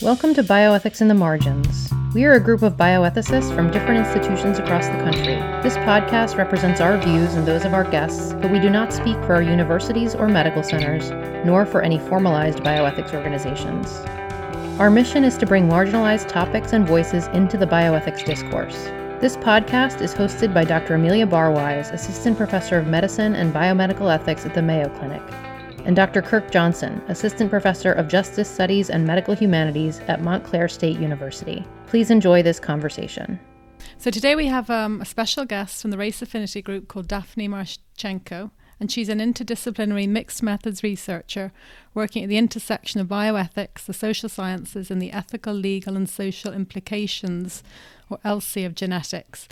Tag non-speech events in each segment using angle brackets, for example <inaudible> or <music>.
Welcome to Bioethics in the Margins. We are a group of bioethicists from different institutions across the country. This podcast represents our views and those of our guests, but we do not speak for our universities or medical centers, nor for any formalized bioethics organizations. Our mission is to bring marginalized topics and voices into the bioethics discourse. This podcast is hosted by Dr. Amelia Barwise, Assistant Professor of Medicine and Biomedical Ethics at the Mayo Clinic and Dr. Kirk Johnson, Assistant Professor of Justice Studies and Medical Humanities at Montclair State University. Please enjoy this conversation. So, today we have um, a special guest from the Race Affinity Group called Daphne Martschenko, and she's an interdisciplinary mixed methods researcher working at the intersection of bioethics, the social sciences, and the ethical, legal, and social implications, or ELSI, of genetics.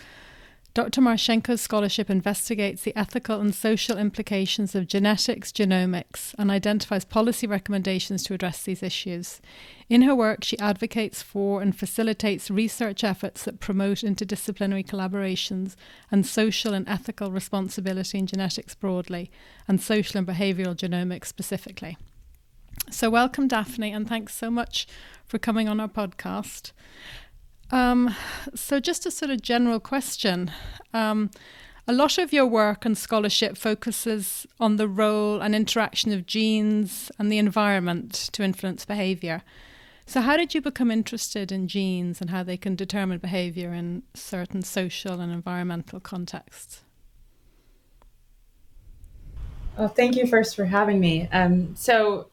Dr. Martschenko's scholarship investigates the ethical and social implications of genetics, genomics, and identifies policy recommendations to address these issues. In her work, she advocates for and facilitates research efforts that promote interdisciplinary collaborations and social and ethical responsibility in genetics broadly, and social and behavioral genomics specifically. So, welcome, Daphne, and thanks so much for coming on our podcast. Um, so, just a sort of general question. Um, a lot of your work and scholarship focuses on the role and interaction of genes and the environment to influence behavior. So, how did you become interested in genes and how they can determine behavior in certain social and environmental contexts? Well, thank you first for having me. Um, so,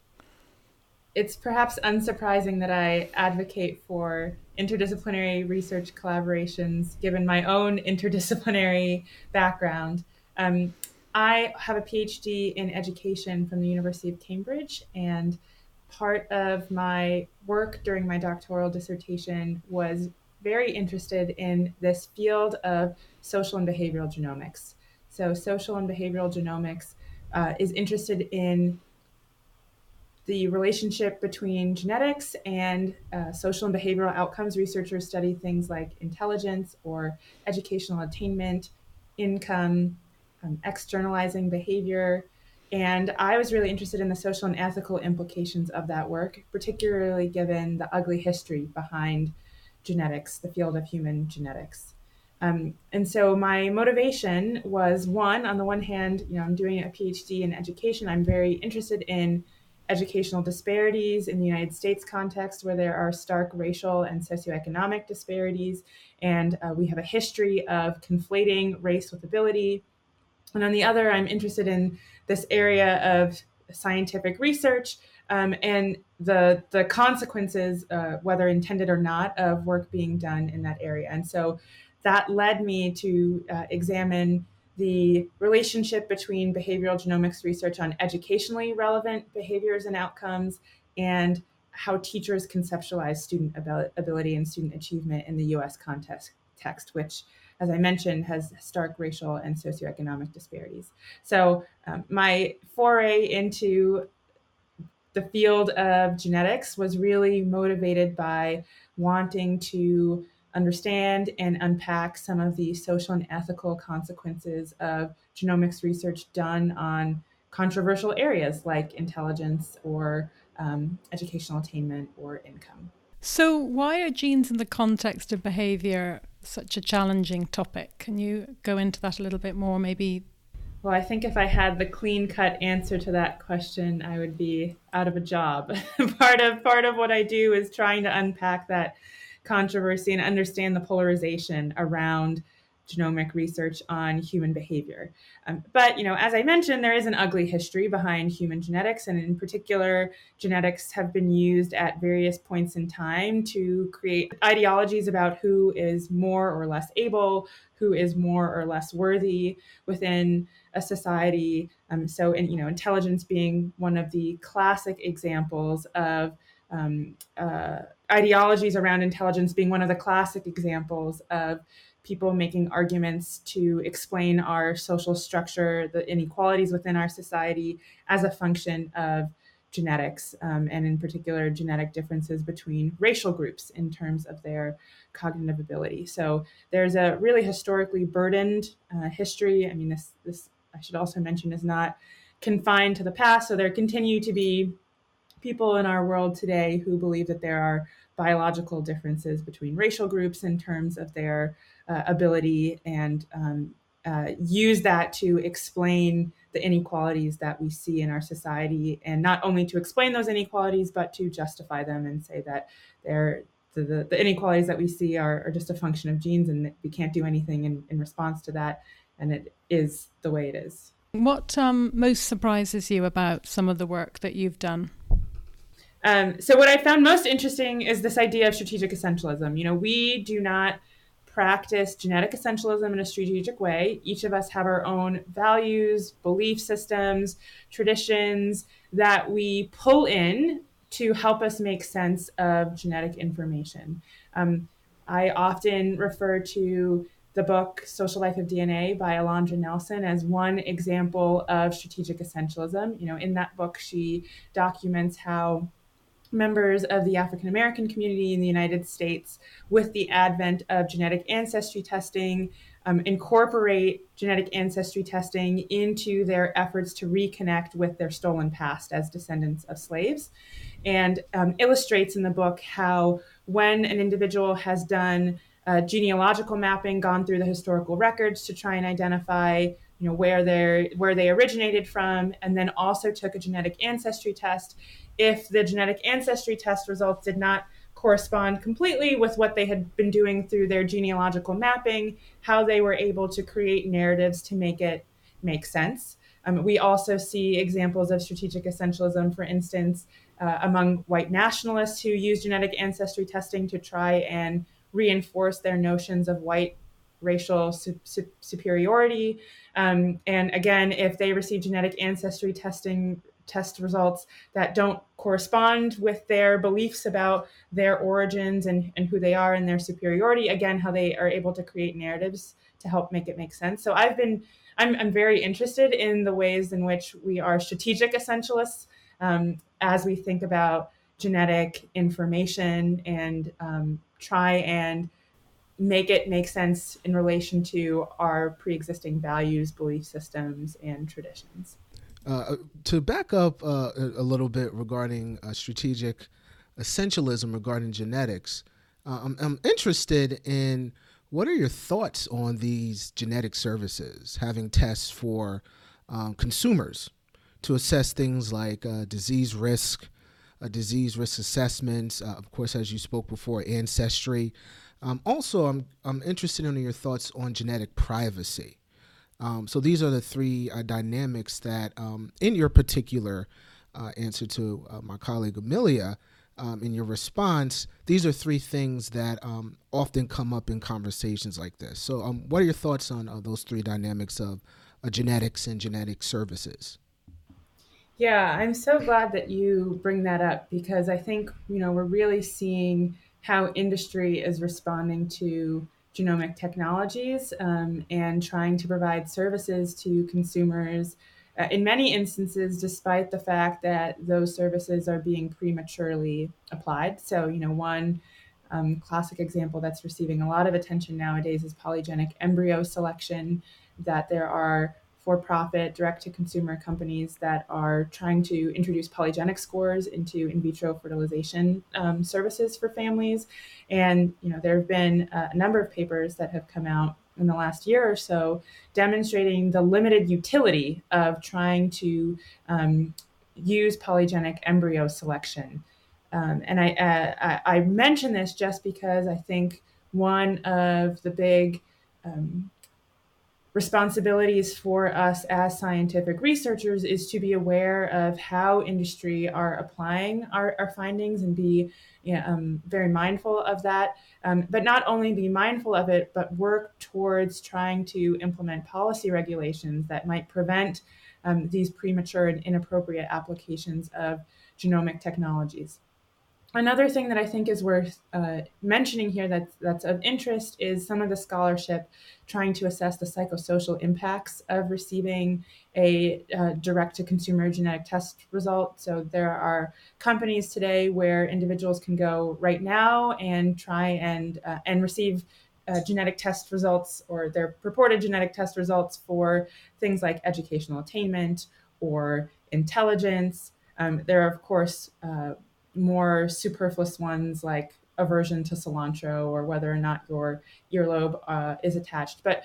it's perhaps unsurprising that I advocate for interdisciplinary research collaborations given my own <laughs> interdisciplinary background. Um, I have a PhD in education from the University of Cambridge, and part of my work during my doctoral dissertation was very interested in this field of social and behavioral genomics. So, social and behavioral genomics uh, is interested in the relationship between genetics and uh, social and behavioral outcomes. Researchers study things like intelligence or educational attainment, income, um, externalizing behavior. And I was really interested in the social and ethical implications of that work, particularly given the ugly history behind genetics, the field of human genetics. Um, and so my motivation was one, on the one hand, you know, I'm doing a PhD in education. I'm very interested in educational disparities in the United States context, where there are stark racial and socioeconomic disparities. And uh, we have a history of conflating race with ability. And on the other, I'm interested in this area of scientific research um, and the, the consequences, uh, whether intended or not, of work being done in that area. And so that led me to uh, examine the relationship between behavioral genomics research on educationally relevant behaviors and outcomes and how teachers conceptualize student ability and student achievement in the US context, text which, as I mentioned, has stark racial and socioeconomic disparities. So, um, my foray into the field of genetics was really motivated by wanting to understand and unpack some of the social and ethical consequences of genomics research done on controversial areas like intelligence or um, educational attainment or income. So, why are genes in the context of behavior such a challenging topic? Can you go into that a little bit more, maybe? Well, I think if I had the clean cut answer to that question, I would be out of a job. <laughs> part of part of what I do is trying to unpack that controversy and understand the polarization around genomic research on human behavior. Um, but, you know, as I mentioned, there is an ugly history behind human genetics, and in particular, genetics have been used at various points in time to create ideologies about who is more or less able, who is more or less worthy within a society. Um, so, and you know, intelligence being one of the classic examples of um, uh, ideologies around intelligence being one of the classic examples of people making arguments to explain our social structure, the inequalities within our society as a function of genetics, um, and in particular, genetic differences between racial groups in terms of their cognitive ability. So there's a really historically burdened uh, history. I mean, this, this I should also mention is not confined to the past. So there continue to be people in our world today who believe that there are biological differences between racial groups in terms of their uh, ability and um, uh, use that to explain the inequalities that we see in our society, and not only to explain those inequalities, but to justify them and say that they're the, the, inequalities that we see are, are, just a function of genes and we can't do anything in, in response to that. And it is the way it is. What um, most surprises you about some of the work that you've done? Um, so, what I found most interesting is this idea of strategic essentialism. You know, we do not practice genetic essentialism in a strategic way. Each of us have our own values, belief systems, traditions that we pull in to help us make sense of genetic information. Um, I often refer to the book Social Life of DNA by Alondra Nelson as one example of strategic essentialism. You know, in that book, she documents how members of the African American community in the United States, with the advent of genetic ancestry testing, um, incorporate genetic ancestry testing into their efforts to reconnect with their stolen past as descendants of slaves, and um, illustrates in the book how when an individual has done uh, genealogical mapping, gone through the historical records to try and identify you know where they where they originated from and then also took a genetic ancestry test if the genetic ancestry test results did not correspond completely with what they had been doing through their genealogical mapping, how they were able to create narratives to make it make sense. Um, we also see examples of strategic essentialism, for instance, uh, among white nationalists who use genetic ancestry testing to try and reinforce their notions of white racial su- su- superiority. Um, and again, if they receive genetic ancestry testing test results that don't correspond with their beliefs about their origins and, and who they are and their superiority again how they are able to create narratives to help make it make sense so i've been i'm, I'm very interested in the ways in which we are strategic essentialists um, as we think about genetic information and um, try and make it make sense in relation to our pre-existing values belief systems and traditions uh, to back up uh, a little bit regarding uh, strategic essentialism regarding genetics, uh, I'm, I'm, interested in what are your thoughts on these genetic services having tests for um, consumers to assess things like uh, disease risk, disease risk assessments, of course, as you spoke before, ancestry. Um, also, I'm, I'm interested in your thoughts on genetic privacy. Um, so these are the three uh, dynamics that, um, in your particular uh, answer to uh, my colleague Amelia, um, in your response, these are three things that um, often come up in conversations like this. So, um, what are your thoughts on uh, those three dynamics of uh, genetics and genetic services? Yeah, I'm so glad that you bring that up because I think you know we're really seeing how industry is responding to genomic technologies um, and trying to provide services to consumers. Uh, in many instances, despite the fact that those services are being prematurely applied. So, you know, one um, classic example that's receiving a lot of attention nowadays is polygenic embryo selection, that there are for profit, direct to consumer companies that are trying to introduce polygenic scores into in vitro fertilization um, services for families. And you know, there have been a number of papers that have come out in the last year or so demonstrating the limited utility of trying to um, use polygenic embryo selection. Um, and I, uh, I, I mention this just because I think one of the big um, responsibilities for us as scientific researchers is to be aware of how industry are applying our, our findings and be you know, um, very mindful of that. Um, but not only be mindful of it, but work towards trying to implement policy regulations that might prevent um, these premature and inappropriate applications of genomic technologies. Another thing that I think is worth uh, mentioning here that's, that's of interest is some of the scholarship trying to assess the psychosocial impacts of receiving a uh, direct to consumer genetic test result. So there are companies today where individuals can go right now and try and, uh, and receive uh, genetic test results or their purported genetic test results for things like educational attainment or intelligence Um, there are, of course, uh, more superfluous ones like aversion to cilantro or whether or not your earlobe uh, is attached. But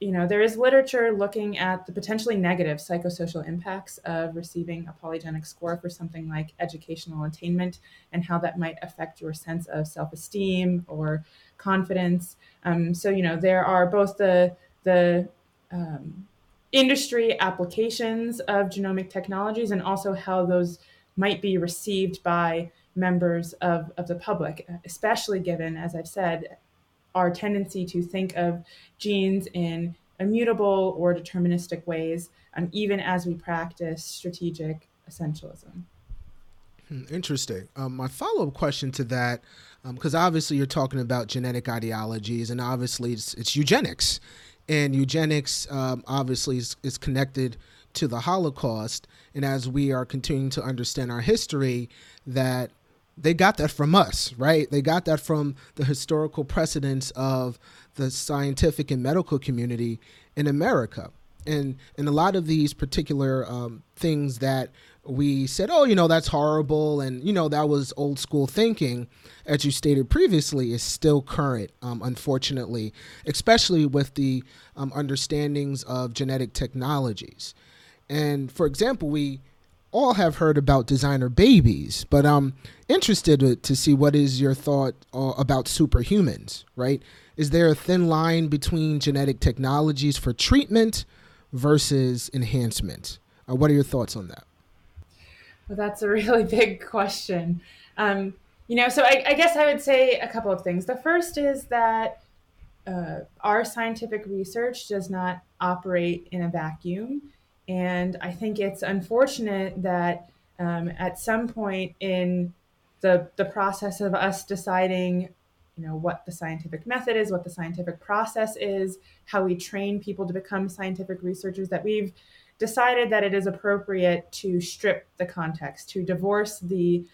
you know, there is literature looking at the potentially negative psychosocial impacts of receiving a polygenic score for something like educational attainment and how that might affect your sense of self-esteem or confidence. Um, so, you know, there are both the the um, industry applications of genomic technologies and also how those might be received by members of, of the public, especially given, as I've said, our tendency to think of genes in immutable or deterministic ways, um, even as we practice strategic essentialism. Hmm, interesting. Um, my follow up question to that, because um, obviously you're talking about genetic ideologies, and obviously it's, it's eugenics. And eugenics um, obviously is, is connected to the Holocaust. And as we are continuing to understand our history, that they got that from us, right? They got that from the historical precedents of the scientific and medical community in America. And, and a lot of these particular um, things that we said, oh, you know, that's horrible, and you know, that was old school thinking, as you stated previously, is still current, um, unfortunately, especially with the um, understandings of genetic technologies. And for example, we all have heard about designer babies, but I'm interested to, see what is your thought uh, about superhumans, right? Is there a thin line between genetic technologies for treatment versus enhancement? Uh, what are your thoughts on that? Well, that's a really <laughs> big question. Um, you know, so I, I, guess I would say a couple of things. The first is that uh, our scientific research does not operate in a vacuum. And I think it's unfortunate that um, at some point in the, the process of us deciding, you know, what the scientific method is, what the scientific process is, how we train people to become scientific researchers, that we've decided that it is appropriate to strip the context, to divorce the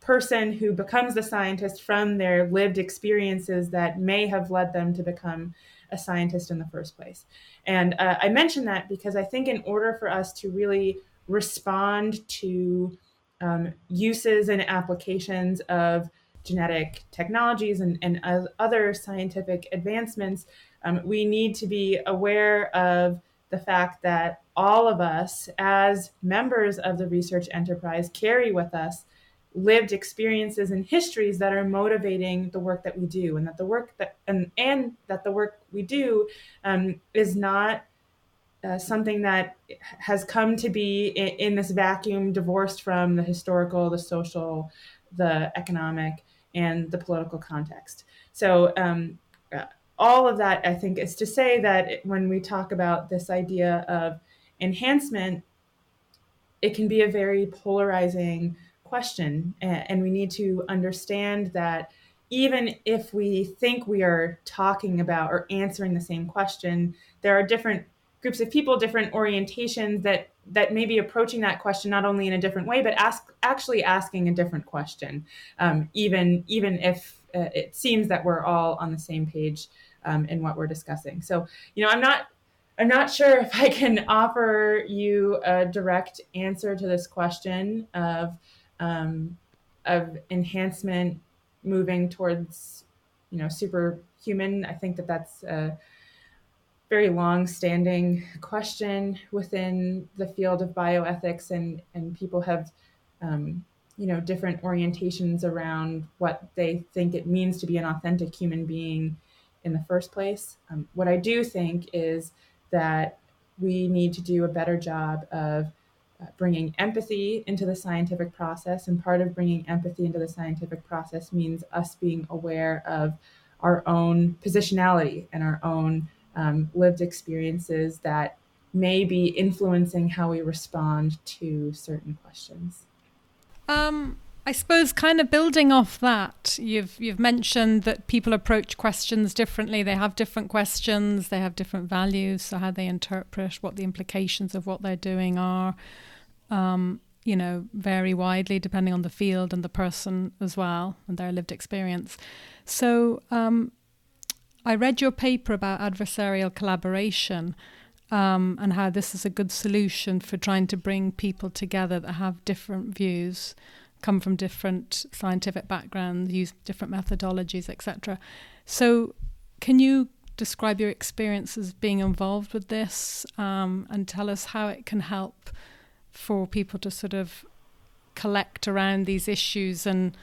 person who becomes the scientist from their lived experiences that may have led them to become a scientist in the first place. And uh, I mention that because I think in order for us to really respond to um, uses and applications of genetic technologies and, and other scientific advancements, um, we need to be aware of the fact that all of us, as members of the research enterprise, carry with us lived experiences and histories that are motivating the work that we do and that the work that and and that the work we do um, is not uh, something that has come to be in, in, this vacuum divorced from the historical the social the economic and the political context. So um, uh, all of that i think is to say that when we talk about this idea of enhancement it can be a very polarizing question. And we need to understand that even if we think we are talking about or answering the same question, there are different groups of people, different orientations that that may be approaching that question not only in a different way, but ask actually asking a different question, um, even even if uh, it seems that we're all on the same page um, in what we're discussing. So, you know, I'm not I'm not sure if I can offer you a direct answer to this question of um, of enhancement moving towards you know superhuman. I think that that's a very long-standing question within the field of bioethics and and people have um, you know different orientations around what they think it means to be an authentic human being in the first place. Um, what i do think is that we need to do a better job of bringing empathy into the scientific process. And part of bringing empathy into the scientific process means us being aware of our own positionality and our own um, lived experiences that may be influencing how we respond to certain questions. Um, I suppose, kind of building off that, you've you've mentioned that people approach questions differently. They have different questions. They have different values. So how they interpret what the implications of what they're doing are um, you know, vary widely depending on the field and the person as well and their lived experience. So um, I read your paper about adversarial collaboration. um, and how this is a good solution for trying to bring people together that have different views, come from different scientific backgrounds, use different methodologies, etc. So, can you describe your experience as being involved with this um, and tell us how it can help for people to sort of collect around these issues and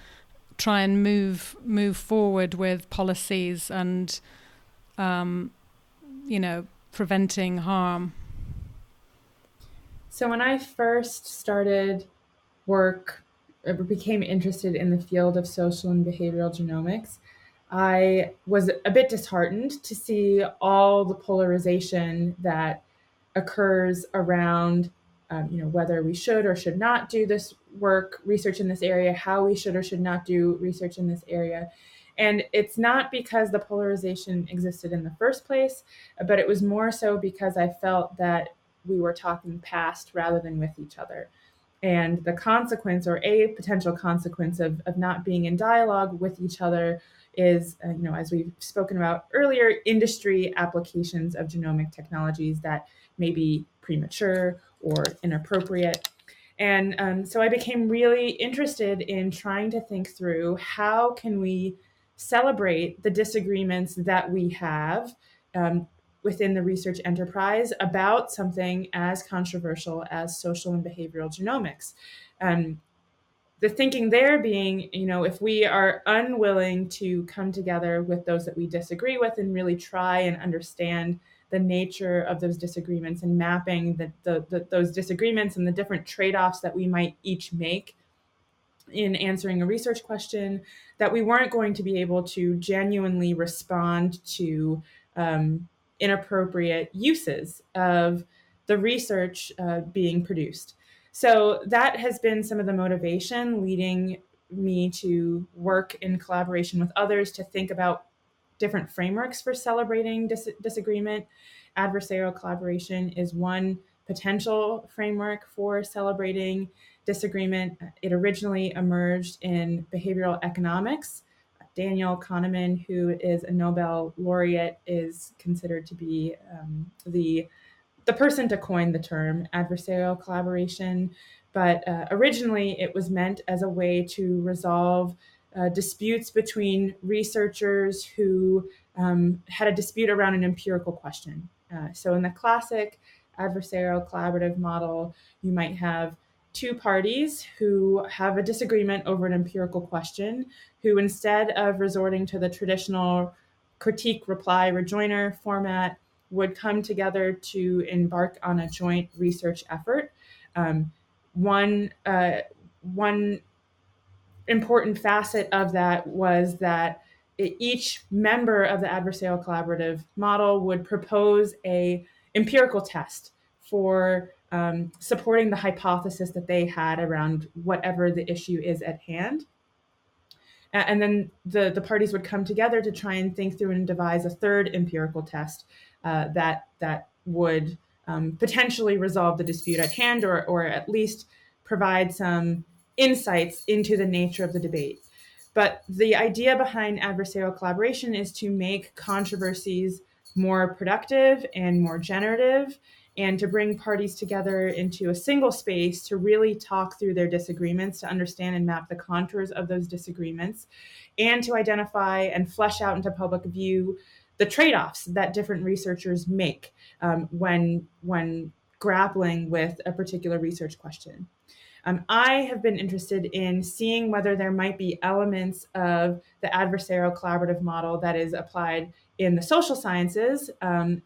try and move move forward with policies and um, you know preventing harm so when i first started work or became interested in the field of social and behavioral genomics i was a bit disheartened to see all the polarization that occurs around um, you know whether we should or should not do this work research in this area how we should or should not do research in this area. And it's not because the polarization existed in the first place but it was more so because i felt that we were talking past rather than with each other and the consequence or a potential consequence of, of not being in dialogue with each other is uh, you know as we've spoken about earlier industry applications of genomic technologies that may be premature or inappropriate. And um, so I became really interested in trying to think through how can we celebrate the disagreements that we have um, within the research enterprise about something as controversial as social and behavioral genomics. Um, the thinking there being, you know, if we are unwilling to come together with those that we disagree with and really try and understand the nature of those disagreements and mapping the, the, the, those disagreements and the different trade-offs that we might each make in answering a research question that we weren't going to be able to genuinely respond to um, inappropriate uses of the research uh, being produced so that has been some of the motivation leading me to work in collaboration with others to think about different frameworks for celebrating dis- disagreement. Adversarial collaboration is one potential framework for celebrating disagreement. It originally emerged in behavioral economics. Daniel Kahneman, who is a Nobel laureate, is considered to be um, the the person to coin the term adversarial collaboration. But uh, originally, it was meant as a way to resolve uh, disputes between researchers who um, had a dispute around an empirical question. Uh, so, in the classic adversarial collaborative model, you might have two parties who have a disagreement over an empirical question, who instead of resorting to the traditional critique, reply, rejoinder format, would come together to embark on a joint research effort. Um, one uh, one important facet of that was that each member of the adversarial collaborative model would propose a empirical test for um, supporting the hypothesis that they had around whatever the issue is at hand and then the, the parties would come together to try and think through and devise a third empirical test uh, that that would um, potentially resolve the dispute at hand or, or at least provide some insights into the nature of the debate. But the idea behind adversarial collaboration is to make controversies more productive and more generative, and to bring parties together into a single space to really talk through their disagreements, to understand and map the contours of those disagreements, and to identify and flesh out into public view the trade-offs that different researchers make um, when when grappling with a particular research question. Um, I have been interested in seeing whether there might be elements of the adversarial collaborative model that is applied in the social sciences, um,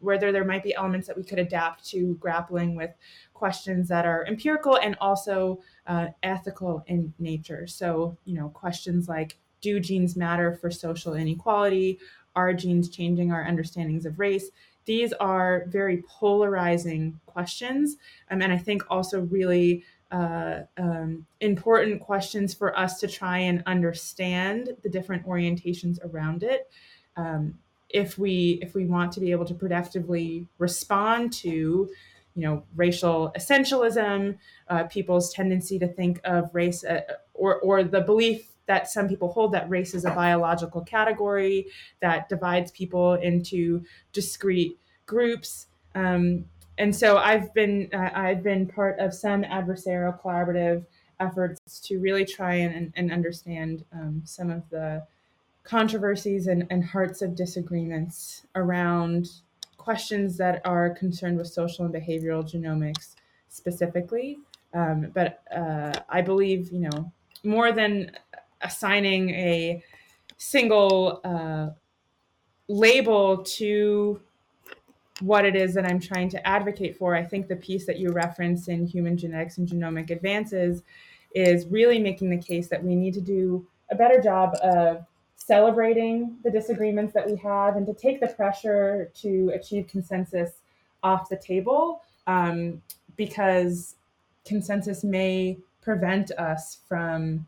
whether there might be elements that we could adapt to grappling with questions that are empirical and also uh, ethical in nature. So, you know, questions like do genes matter for social inequality? Are genes changing our understandings of race? These are very polarizing questions. Um, and I think also really uh, um, important questions for us to try and understand the different orientations around it. Um, if we if we want to be able to productively respond to you know racial essentialism uh, people's tendency to think of race uh, or or the belief that some people hold that race is a biological category that divides people into discrete groups. Um, and so I've been uh, I've been part of some adversarial collaborative efforts to really try and, and understand um, some of the controversies and, and hearts of disagreements around questions that are concerned with social and behavioral genomics specifically. Um, but uh, I believe, you know, more than assigning a single uh, label to what it is that I'm trying to advocate for, I think the piece that you reference in human genetics and genomic advances is really making the case that we need to do a better job of celebrating the disagreements that we have and to take the pressure to achieve consensus off the table um, because consensus may prevent us from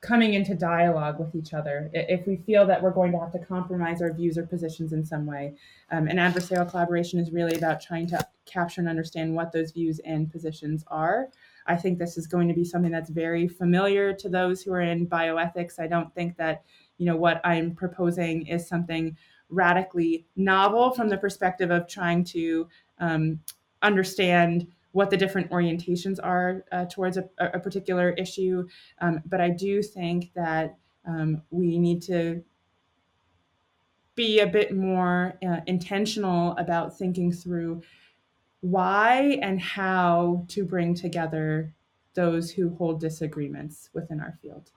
coming into dialogue with each other if we feel that we're going to have to compromise our views or positions in some way. Um, adversarial collaboration is really about trying to capture and understand what those views and positions are. I think this is going to be something that's very familiar to those who are in bioethics. I don't think that you know what I'm proposing is something radically novel from the perspective of trying to um, understand what the different orientations are uh, towards a, a, particular issue. Um, but I do think that um, we need to be a bit more uh, intentional about thinking through why and how to bring together those who hold disagreements within our field.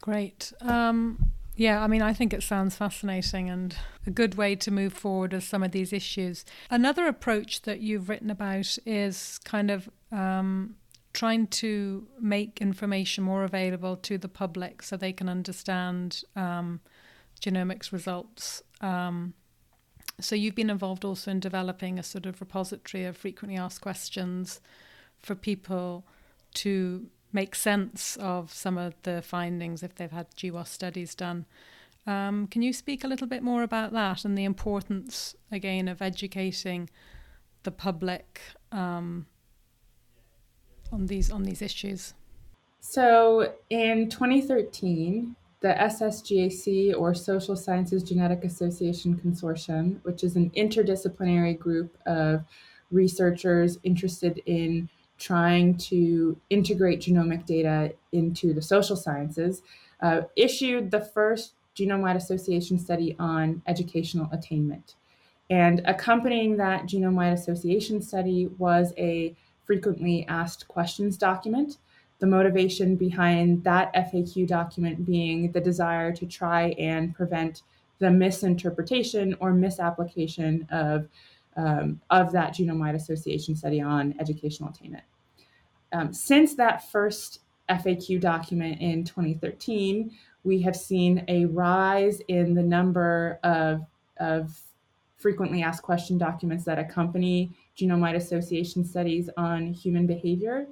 Great. Um, yeah, I mean, I think it sounds fascinating and a good way to move forward with some of these issues. Another approach that you've written about is kind of um, trying to make information more available to the public so they can understand um, genomics results. Um, so you've been involved also in developing a sort of repository of frequently asked questions for people to make sense of some of the findings if they've had GWAS studies done. Um, can you speak a little bit more about that and the importance, again, of educating the public um, on these on these issues? So, in 2013, the SSGAC or Social Sciences Genetic Association Consortium, which is an interdisciplinary group of researchers interested in trying to integrate genomic data into the social sciences, uh, issued the first genome wide association study on educational attainment. And accompanying that genome wide association study was a frequently asked questions document. The motivation behind that FAQ document being the desire to try and prevent the misinterpretation or misapplication of um, of that genome-wide association study on educational attainment. Um, since that first FAQ document in 2013, we have seen a rise in the number of, of frequently asked question documents that accompany genome-wide association studies on human behavior.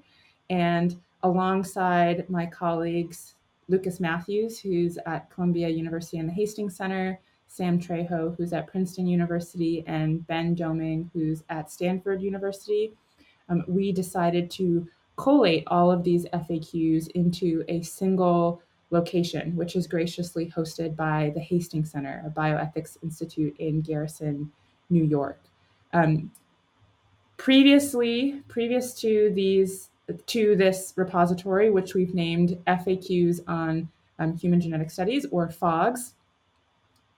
And alongside my colleagues, Lucas Matthews, who's at Columbia University and the Hastings Center, Sam Trejo, who's at Princeton University, and Ben Domingue, who's at Stanford University, um, we decided to collate all of these FAQs into a single location, which is graciously hosted by the Hastings Center, a bioethics institute in Garrison, New York. Um, previously, previous to these to this repository, which we've named FAQs on um, Human Genetic Studies or FOGS,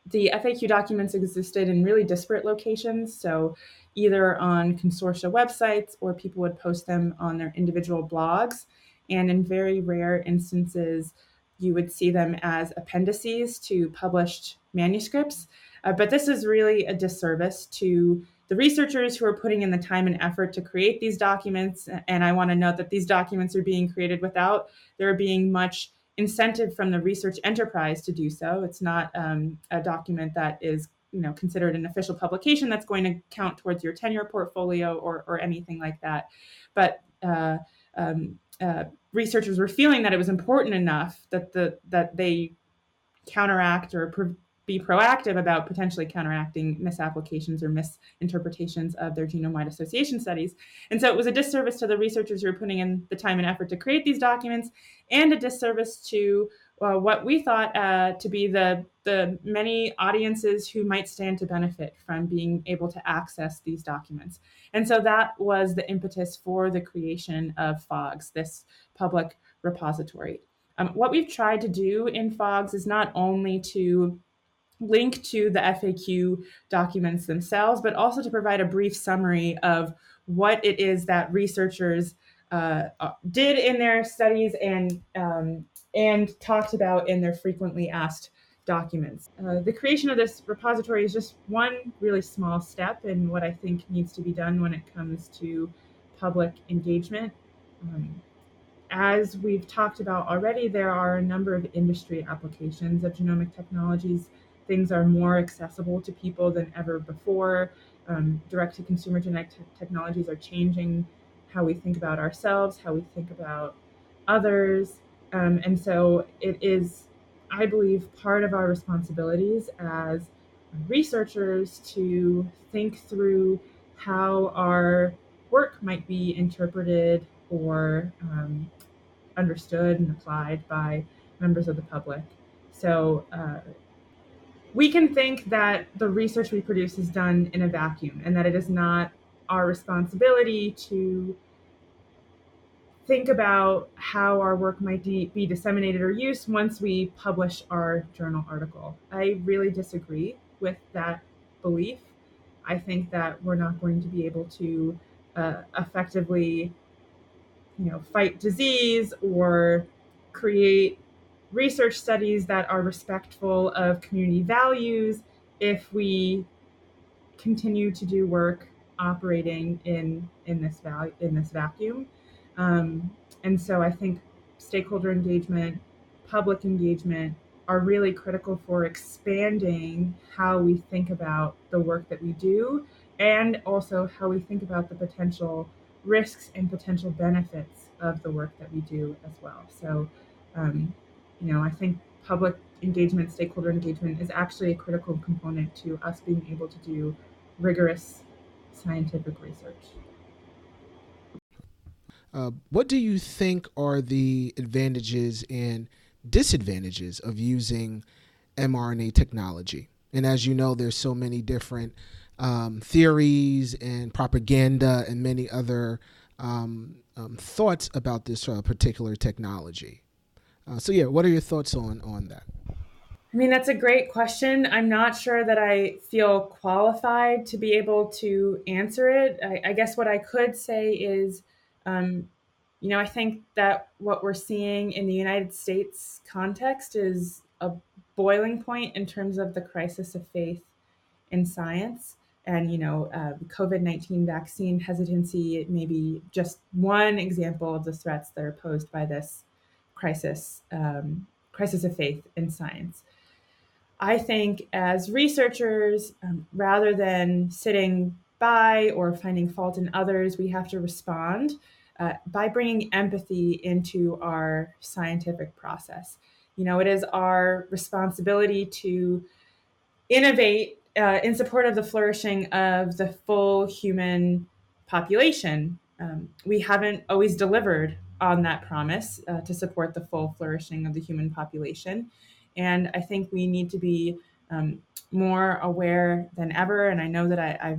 the FAQ documents existed in really disparate locations. So either on consortia websites or people would post them on their individual blogs. And in very rare instances, you would see them as appendices to published manuscripts. Uh, but this is really a disservice to the researchers who are putting in the time and effort to create these documents. And I want to note that these documents are being created without there being much incentive from the research enterprise to do so. It's not um, a document that is you know considered an official publication that's going to count towards your tenure portfolio or, or anything like that. But uh, um, uh, researchers were feeling that it was important enough that the that they counteract or pre- be proactive about potentially counteracting misapplications or misinterpretations of their genome-wide association studies. And so it was a disservice to the researchers who were putting in the time and effort to create these documents and a disservice to uh, what we thought uh, to be the the many audiences who might stand to benefit from being able to access these documents. And so that was the impetus for the creation of FOGS, this public repository. Um, what we've tried to do in FOGS is not only to link to the FAQ documents themselves, but also to provide a brief summary of what it is that researchers uh, uh did in their studies and um, and talked about in their frequently asked documents. Uh, the creation of this repository is just one really small step in what I think needs to be done when it comes to public engagement. Um, as we've talked about already, there are a number of industry applications of genomic technologies. Things are more accessible to people than ever before. Um, direct to consumer genetic te- technologies are changing how we think about ourselves, how we think about others. Um, and so it is, I believe, part of our responsibilities as researchers to think through how our work might be interpreted or um, understood and applied by members of the public. So uh, we can think that the research we produce is done in a vacuum and that it is not our responsibility to think about how our work might de- be disseminated or used once we publish our journal article. I really disagree with that belief. I think that we're not going to be able to uh, effectively, you know, fight disease or create research studies that are respectful of community values if we continue to do work operating in in this value in this vacuum. Um, and so I think stakeholder engagement, public engagement are really critical for expanding how we think about the work that we do and also how we think about the potential risks and potential benefits of the work that we do as well. So, um, you know, I think public engagement, stakeholder engagement is actually a critical component to us being able to do rigorous scientific research. Uh, what do you think are the advantages and disadvantages of using mRNA technology? And as you know, there's so many different um, theories and propaganda and many other um, um, thoughts about this uh, particular technology. Uh, so, yeah, what are your thoughts on on that? I mean, that's a great question. I'm not sure that I feel qualified to be able to answer it. I, I guess what I could say is um, you know, I think that what we're seeing in the United States context is a boiling point in terms of the crisis of faith in science. And, you know, uh, COVID 19 vaccine hesitancy may be just one example of the threats that are posed by this crisis, um, crisis of faith in science. I think as researchers, um, rather than sitting by or finding fault in others, we have to respond uh, by bringing empathy into our scientific process. You know, it is our responsibility to innovate uh, in support of the flourishing of the full human population. Um, we haven't always delivered on that promise uh, to support the full flourishing of the human population. And I think we need to be um, more aware than ever. And I know that I, I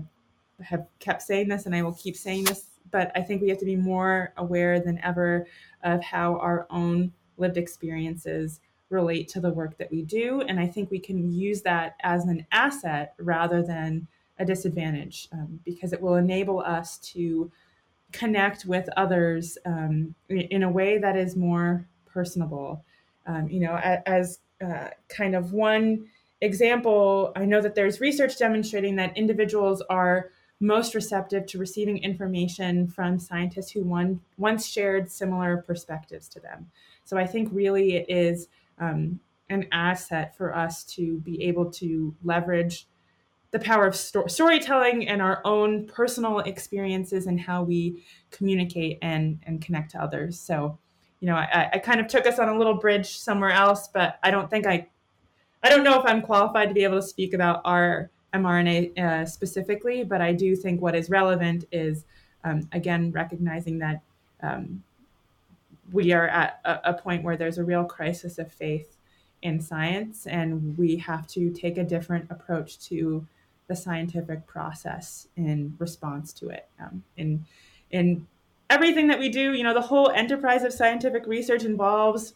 have kept saying this and I will keep saying this, but I think we have to be more aware than ever of how our own lived experiences relate to the work that we do. And I think we can use that as an asset rather than a disadvantage um, because it will enable us to connect with others um, in a way that is more personable. Um, you know, as uh, kind of one example, I know that there's research demonstrating that individuals are most receptive to receiving information from scientists who one, once shared similar perspectives to them. So I think really it is um, an asset for us to be able to leverage the power of sto- storytelling and our own personal experiences and how we communicate and, and connect to others. So, you know, I, I kind of took us on a little bridge somewhere else, but I don't think I, I don't know if I'm qualified to be able to speak about our mRNA uh, specifically, but I do think what is relevant is, um, again, recognizing that um, we are at a, a point where there's a real crisis of faith in science, and we have to take a different approach to the scientific process in response to it. Um, in in everything that we do, you know, the whole enterprise of scientific research involves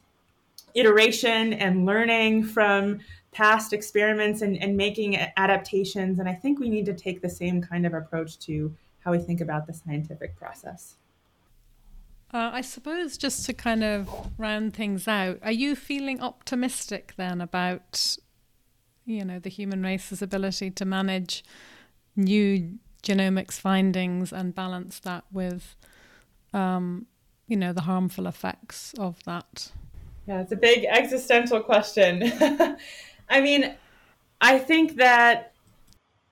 iteration and learning from past experiments and, and making adaptations. And I think we need to take the same kind of approach to how we think about the scientific process. Uh, I suppose just to kind of round things out, are you feeling optimistic then about, you know, the human race's ability to manage new genomics findings and balance that with, um, you know, the harmful effects of that? Yeah, it's a big existential question. <laughs> I mean, I think that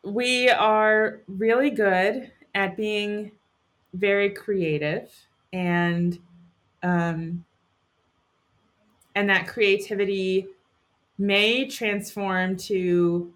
we are really good at being very creative and um, and that creativity may transform to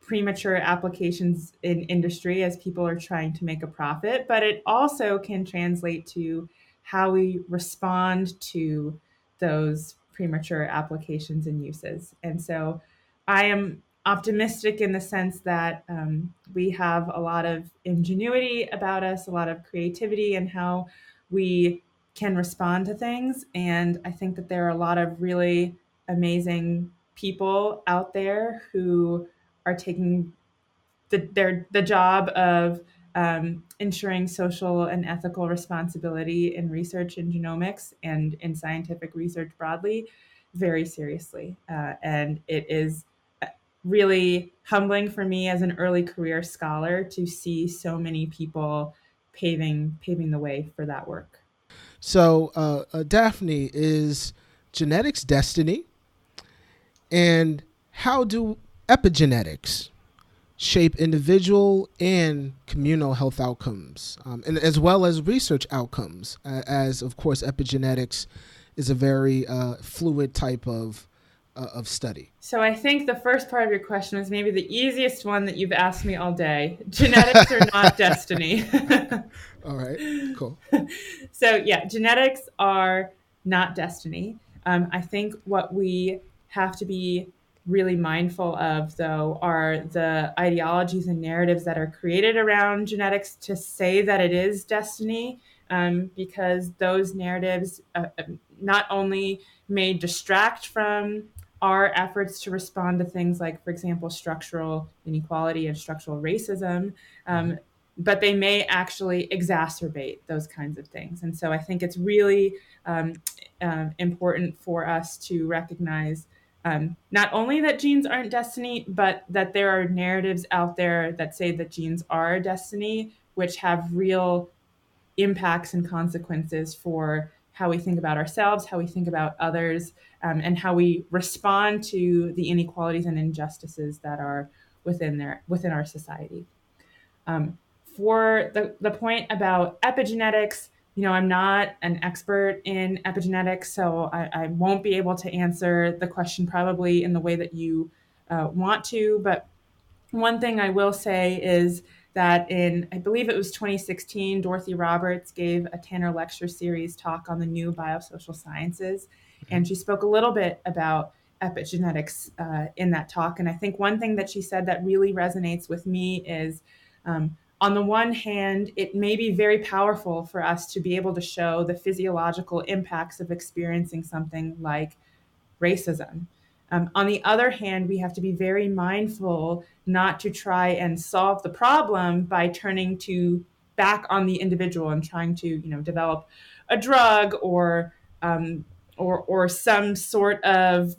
premature applications in industry as people are trying to make a profit but it also can translate to how we respond to those premature applications and uses and so i am optimistic in the sense that um, we have a lot of ingenuity about us, a lot of creativity, and how we can respond to things. And I think that there are a lot of really amazing people out there who are taking the, their the job of um, ensuring social and ethical responsibility in research in genomics and in scientific research broadly very seriously. Uh, and it is really humbling for me as an early career scholar to see so many people paving paving the way for that work. So, uh, uh, Daphne, is genetics destiny? And how do epigenetics shape individual and communal health outcomes, um, and as well as research outcomes? Uh, as of course, epigenetics is a very uh, fluid type of uh, of study? So I think the first part of your question is maybe the easiest one that you've asked me all day. Genetics are not <laughs> destiny. all right, cool. <laughs> so yeah, genetics are not destiny. Um, I think what we have to be really mindful of, though, are the ideologies and narratives that are created around genetics to say that it is destiny, um, because those narratives uh, not only may distract from our efforts to respond to things like, for example, structural inequality and structural racism, um, mm-hmm. but they may actually exacerbate those kinds of things. And so I think it's really um, uh, important for us to recognize um, not only that genes aren't destiny, but that there are narratives out there that say that genes are destiny, which have real impacts and consequences for how we think about ourselves, how we think about others, um, and how we respond to the inequalities and injustices that are within there within our society. Um, for the, the point about epigenetics, you know, I'm not an expert in epigenetics, so I, I won't be able to answer the question probably in the way that you uh, want to. But one thing I will say is that in, I believe it was 2016, Dorothy Roberts gave a Tanner Lecture Series talk on the new biosocial sciences. And she spoke a little bit about epigenetics uh, in that talk. And I think one thing that she said that really resonates with me is um, on the one hand, it may be very powerful for us to be able to show the physiological impacts of experiencing something like racism. Um, on the other hand, we have to be very mindful not to try and solve the problem by turning to back on the individual and trying to, you know, develop a drug or um, or or some sort of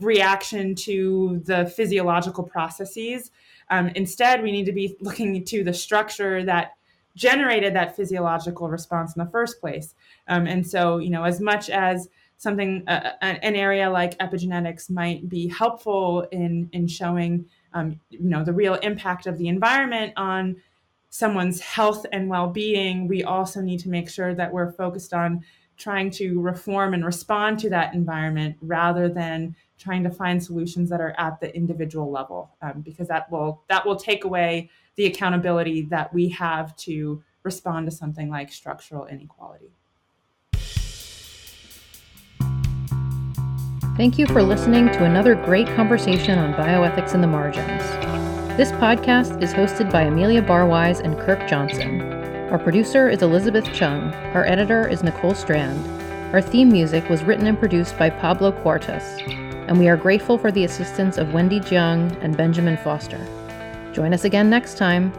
reaction to the physiological processes. Um, instead, we need to be looking to the structure that generated that physiological response in the first place. Um, and so, you know, as much as something uh, an area like epigenetics might be helpful in in showing um, you know the real impact of the environment on someone's health and well-being we also need to make sure that we're focused on trying to reform and respond to that environment rather than trying to find solutions that are at the individual level um, because that will that will take away the accountability that we have to respond to something like structural inequality. Thank you for listening to another great conversation on bioethics in the margins. This podcast is hosted by amelia barwise and kirk johnson. Our producer is elizabeth chung. Our editor is nicole strand. Our theme music was written and produced by Pablo Quartas and we are grateful for the assistance of Wendy Jiang and Benjamin Foster. Join us again next time.